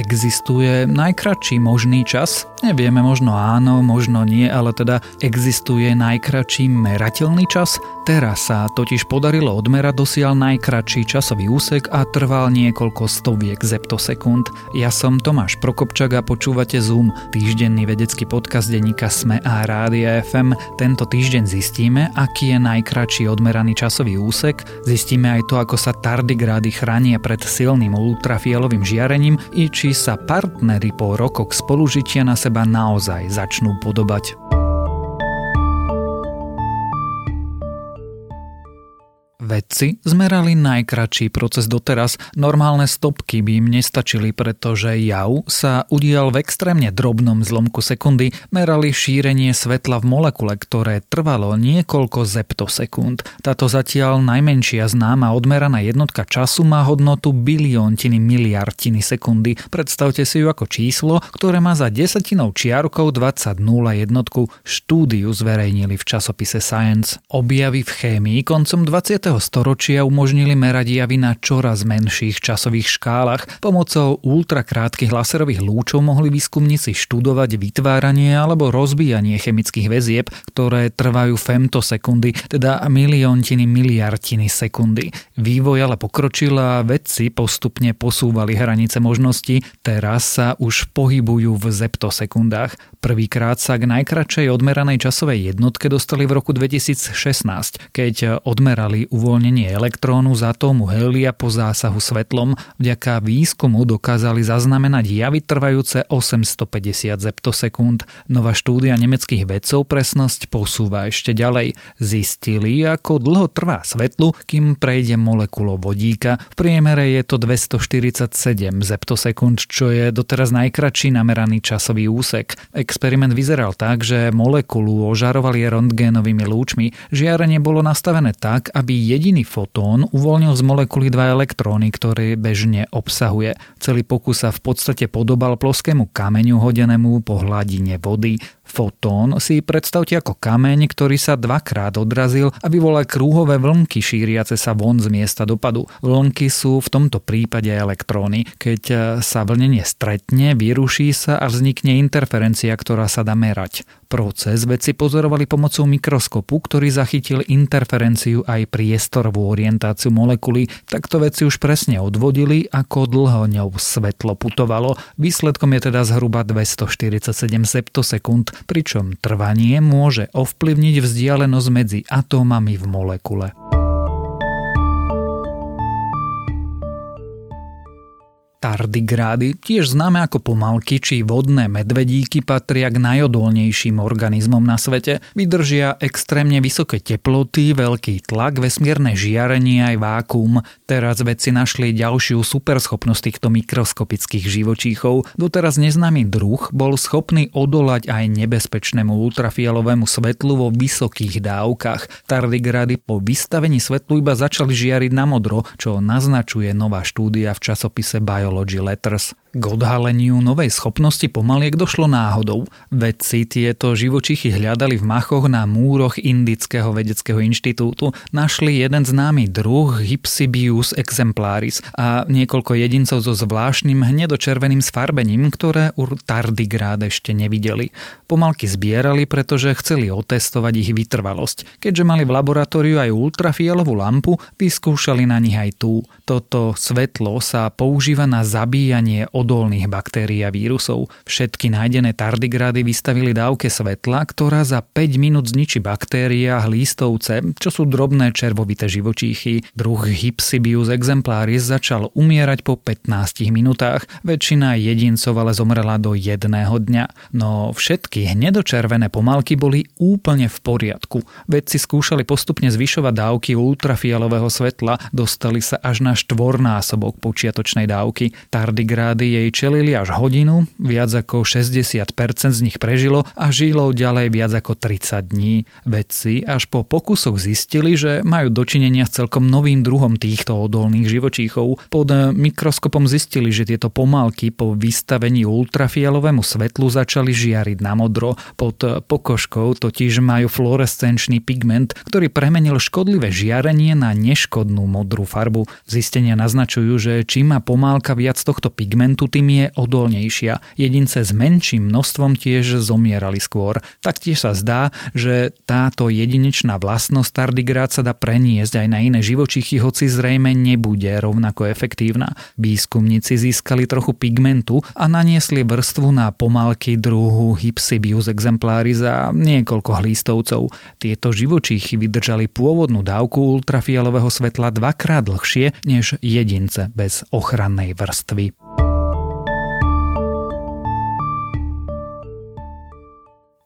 Existuje najkračší možný čas? Nevieme, možno áno, možno nie, ale teda existuje najkračší merateľný čas? Teraz sa totiž podarilo odmerať dosiaľ najkračší časový úsek a trval niekoľko stoviek zeptosekúnd. Ja som Tomáš Prokopčak a počúvate Zoom, týždenný vedecký podcast denníka Sme a Rádia FM. Tento týždeň zistíme, aký je najkračší odmeraný časový úsek, zistíme aj to, ako sa tardigrády chránia pred silným ultrafielovým žiarením i či sa partnery po rokoch spolužitia na seba naozaj začnú podobať. Vedci zmerali najkračší proces doteraz. Normálne stopky by im nestačili, pretože jav sa udial v extrémne drobnom zlomku sekundy. Merali šírenie svetla v molekule, ktoré trvalo niekoľko zeptosekúnd. Táto zatiaľ najmenšia známa odmeraná jednotka času má hodnotu biliontiny miliardiny sekundy. Predstavte si ju ako číslo, ktoré má za desatinou čiarkou 20 0 jednotku. Štúdiu zverejnili v časopise Science. Objavy v chémii koncom 20 storočia umožnili merať javy na čoraz menších časových škálach. Pomocou ultrakrátkych laserových lúčov mohli výskumníci študovať vytváranie alebo rozbíjanie chemických väzieb, ktoré trvajú femtosekundy, teda miliontiny miliardiny sekundy. Vývoj ale pokročil a vedci postupne posúvali hranice možností, teraz sa už pohybujú v zeptosekundách. Prvýkrát sa k najkračšej odmeranej časovej jednotke dostali v roku 2016, keď odmerali uvoľnenie elektrónu z atómu helia po zásahu svetlom. Vďaka výskumu dokázali zaznamenať javy trvajúce 850 zeptosekúnd. Nová štúdia nemeckých vedcov presnosť posúva ešte ďalej. Zistili, ako dlho trvá svetlu, kým prejde molekulo vodíka. V priemere je to 247 zeptosekúnd, čo je doteraz najkračší nameraný časový úsek. Experiment vyzeral tak, že molekulu ožarovali rentgénovými lúčmi. Žiarenie bolo nastavené tak, aby jediný fotón uvoľnil z molekuly dva elektróny, ktoré bežne obsahuje. Celý pokus sa v podstate podobal ploskému kameňu hodenému po hladine vody. Fotón si predstavte ako kameň, ktorý sa dvakrát odrazil a vyvolá krúhové vlnky šíriace sa von z miesta dopadu. Vlnky sú v tomto prípade elektróny. Keď sa vlnenie stretne, vyruší sa a vznikne interferencia, ktorá sa dá merať. Proces vedci pozorovali pomocou mikroskopu, ktorý zachytil interferenciu aj priestorovú orientáciu molekuly. Takto vedci už presne odvodili, ako dlho ňou svetlo putovalo. Výsledkom je teda zhruba 247 septosekúnd, pričom trvanie môže ovplyvniť vzdialenosť medzi atómami v molekule. Tardigrády, tiež známe ako pomalky či vodné medvedíky, patria k najodolnejším organizmom na svete. Vydržia extrémne vysoké teploty, veľký tlak, vesmierne žiarenie aj vákuum. Teraz vedci našli ďalšiu superschopnosť týchto mikroskopických živočíchov. Doteraz neznámy druh bol schopný odolať aj nebezpečnému ultrafialovému svetlu vo vysokých dávkach. Tardigrády po vystavení svetlu iba začali žiariť na modro, čo naznačuje nová štúdia v časopise Bio Biology Letters. K odhaleniu novej schopnosti pomaliek došlo náhodou. Vedci tieto živočichy hľadali v machoch na múroch Indického vedeckého inštitútu. Našli jeden známy druh Hypsibius exemplaris a niekoľko jedincov so zvláštnym hnedočerveným sfarbením, ktoré u tardigrád ešte nevideli. Pomalky zbierali, pretože chceli otestovať ich vytrvalosť. Keďže mali v laboratóriu aj ultrafielovú lampu, vyskúšali na nich aj tú. Toto svetlo sa používa na zabíjanie odolných baktérií a vírusov. Všetky nájdené tardigrady vystavili dávke svetla, ktorá za 5 minút zničí baktérie a hlístovce, čo sú drobné červovité živočíchy. Druh Hypsibius exemplaris začal umierať po 15 minútach. Väčšina jedincov ale zomrela do jedného dňa. No všetky hnedočervené pomalky boli úplne v poriadku. Vedci skúšali postupne zvyšovať dávky ultrafialového svetla, dostali sa až na štvornásobok počiatočnej dávky. Tardigrády jej čelili až hodinu, viac ako 60% z nich prežilo a žilo ďalej viac ako 30 dní. Vedci až po pokusoch zistili, že majú dočinenia s celkom novým druhom týchto odolných živočíchov. Pod mikroskopom zistili, že tieto pomálky po vystavení ultrafialovému svetlu začali žiariť na modro. Pod pokožkou totiž majú fluorescenčný pigment, ktorý premenil škodlivé žiarenie na neškodnú modrú farbu. Zistenia naznačujú, že čím má pomálka viac tohto pigmentu, tým je odolnejšia. Jedince s menším množstvom tiež zomierali skôr. Taktiež sa zdá, že táto jedinečná vlastnosť tardigrát sa dá preniesť aj na iné živočichy, hoci zrejme nebude rovnako efektívna. Výskumníci získali trochu pigmentu a naniesli vrstvu na pomalky druhu Hypsibius exemplaris a niekoľko hlístovcov. Tieto živočíchy vydržali pôvodnú dávku ultrafialového svetla dvakrát dlhšie než jedince bez ochrannej vrstvy.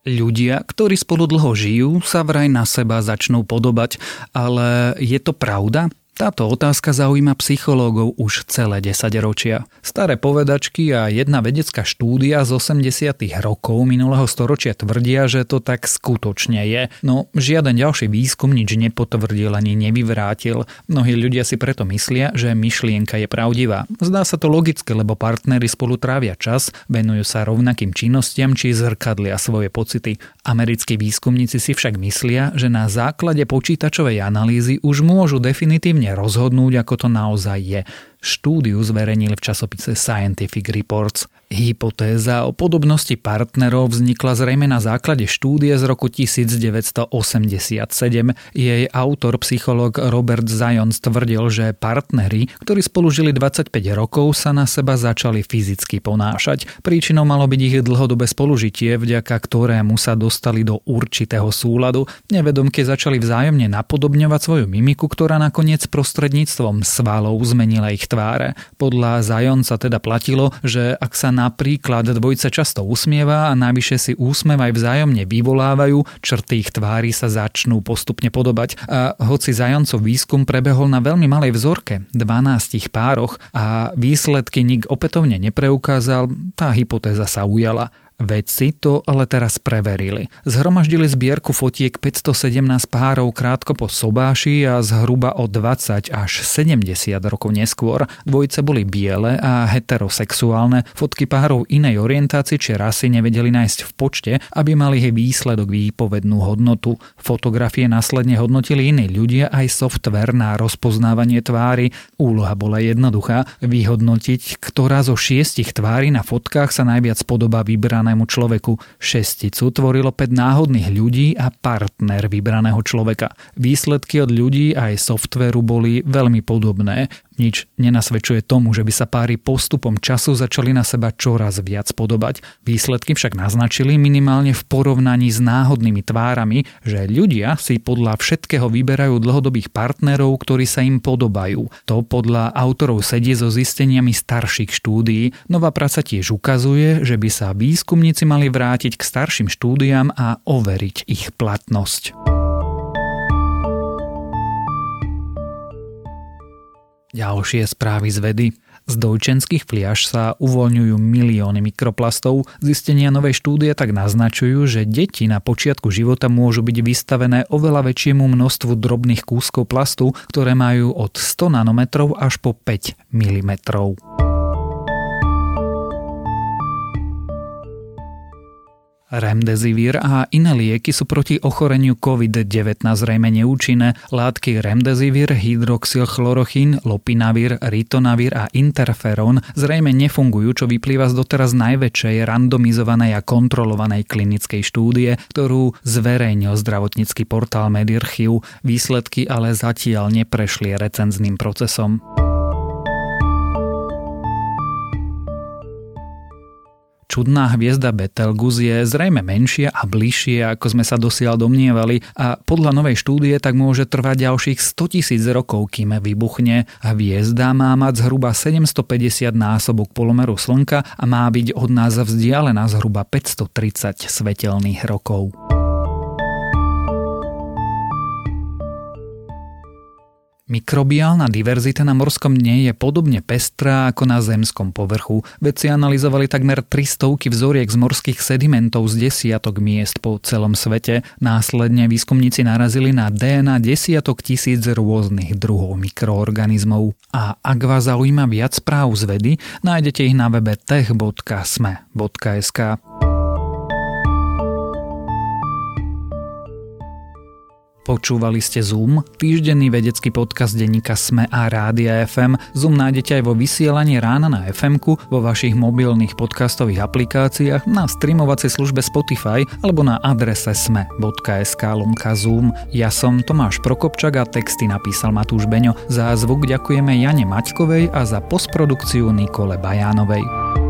Ľudia, ktorí spolu dlho žijú, sa vraj na seba začnú podobať, ale je to pravda? Táto otázka zaujíma psychológov už celé 10 ročia. Staré povedačky a jedna vedecká štúdia z 80. rokov minulého storočia tvrdia, že to tak skutočne je. No žiaden ďalší výskum nič nepotvrdil ani nevyvrátil. Mnohí ľudia si preto myslia, že myšlienka je pravdivá. Zdá sa to logické, lebo partnery spolu trávia čas, venujú sa rovnakým činnostiam či zrkadlia svoje pocity. Americkí výskumníci si však myslia, že na základe počítačovej analýzy už môžu definitívne rozhodnúť, ako to naozaj je štúdiu zverejnili v časopise Scientific Reports. Hypotéza o podobnosti partnerov vznikla zrejme na základe štúdie z roku 1987. Jej autor, psychológ Robert Zions tvrdil, že partnery, ktorí spolu žili 25 rokov, sa na seba začali fyzicky ponášať. Príčinou malo byť ich dlhodobé spolužitie, vďaka ktorému sa dostali do určitého súladu. Nevedomke začali vzájomne napodobňovať svoju mimiku, ktorá nakoniec prostredníctvom svalov zmenila ich tváre. Podľa Zajonca teda platilo, že ak sa napríklad dvojica často usmieva a najvyššie si úsmev aj vzájomne vyvolávajú, črty ich tvári sa začnú postupne podobať. A hoci Zajoncov výskum prebehol na veľmi malej vzorke, 12 pároch a výsledky nik opätovne nepreukázal, tá hypotéza sa ujala. Vedci to ale teraz preverili. Zhromaždili zbierku fotiek 517 párov krátko po sobáši a zhruba o 20 až 70 rokov neskôr. Dvojice boli biele a heterosexuálne, fotky párov inej orientácii či rasy nevedeli nájsť v počte, aby mali jej výsledok výpovednú hodnotu. Fotografie následne hodnotili iní ľudia aj software na rozpoznávanie tvári. Úloha bola jednoduchá, vyhodnotiť, ktorá zo šiestich tvári na fotkách sa najviac podobá vybraná vybranému človeku. Šesticu tvorilo 5 náhodných ľudí a partner vybraného človeka. Výsledky od ľudí aj softveru boli veľmi podobné. Nič nenasvedčuje tomu, že by sa páry postupom času začali na seba čoraz viac podobať. Výsledky však naznačili minimálne v porovnaní s náhodnými tvárami, že ľudia si podľa všetkého vyberajú dlhodobých partnerov, ktorí sa im podobajú. To podľa autorov sedí so zisteniami starších štúdií. Nová práca tiež ukazuje, že by sa výskumníci mali vrátiť k starším štúdiám a overiť ich platnosť. Ďalšie správy z vedy. Z dojčenských fliaž sa uvoľňujú milióny mikroplastov. Zistenia novej štúdie tak naznačujú, že deti na počiatku života môžu byť vystavené oveľa väčšiemu množstvu drobných kúskov plastu, ktoré majú od 100 nanometrov až po 5 mm. Remdesivir a iné lieky sú proti ochoreniu COVID-19 zrejme neúčinné. Látky remdesivir, hydroxylchlorochín, lopinavir, ritonavir a interferón zrejme nefungujú, čo vyplýva z doteraz najväčšej randomizovanej a kontrolovanej klinickej štúdie, ktorú zverejnil zdravotnícky portál Medirchiu. Výsledky ale zatiaľ neprešli recenzným procesom. Čudná hviezda Betelgus je zrejme menšia a bližšie, ako sme sa dosiaľ domnievali a podľa novej štúdie tak môže trvať ďalších 100 tisíc rokov, kým vybuchne. Hviezda má mať zhruba 750 násobok polomeru Slnka a má byť od nás vzdialená zhruba 530 svetelných rokov. Mikrobiálna diverzita na morskom dne je podobne pestrá ako na zemskom povrchu. Vedci analyzovali takmer 300 vzoriek z morských sedimentov z desiatok miest po celom svete. Následne výskumníci narazili na DNA desiatok tisíc rôznych druhov mikroorganizmov. A ak vás zaujíma viac správ z vedy, nájdete ich na webe tech.sme.sk. Počúvali ste Zoom, týždenný vedecký podcast denníka Sme a Rádia FM. Zoom nájdete aj vo vysielaní rána na fm vo vašich mobilných podcastových aplikáciách, na streamovacej službe Spotify alebo na adrese sme.sk lomka Zoom. Ja som Tomáš Prokopčak a texty napísal Matúš Beňo. Za zvuk ďakujeme Jane Maťkovej a za postprodukciu Nikole Bajánovej.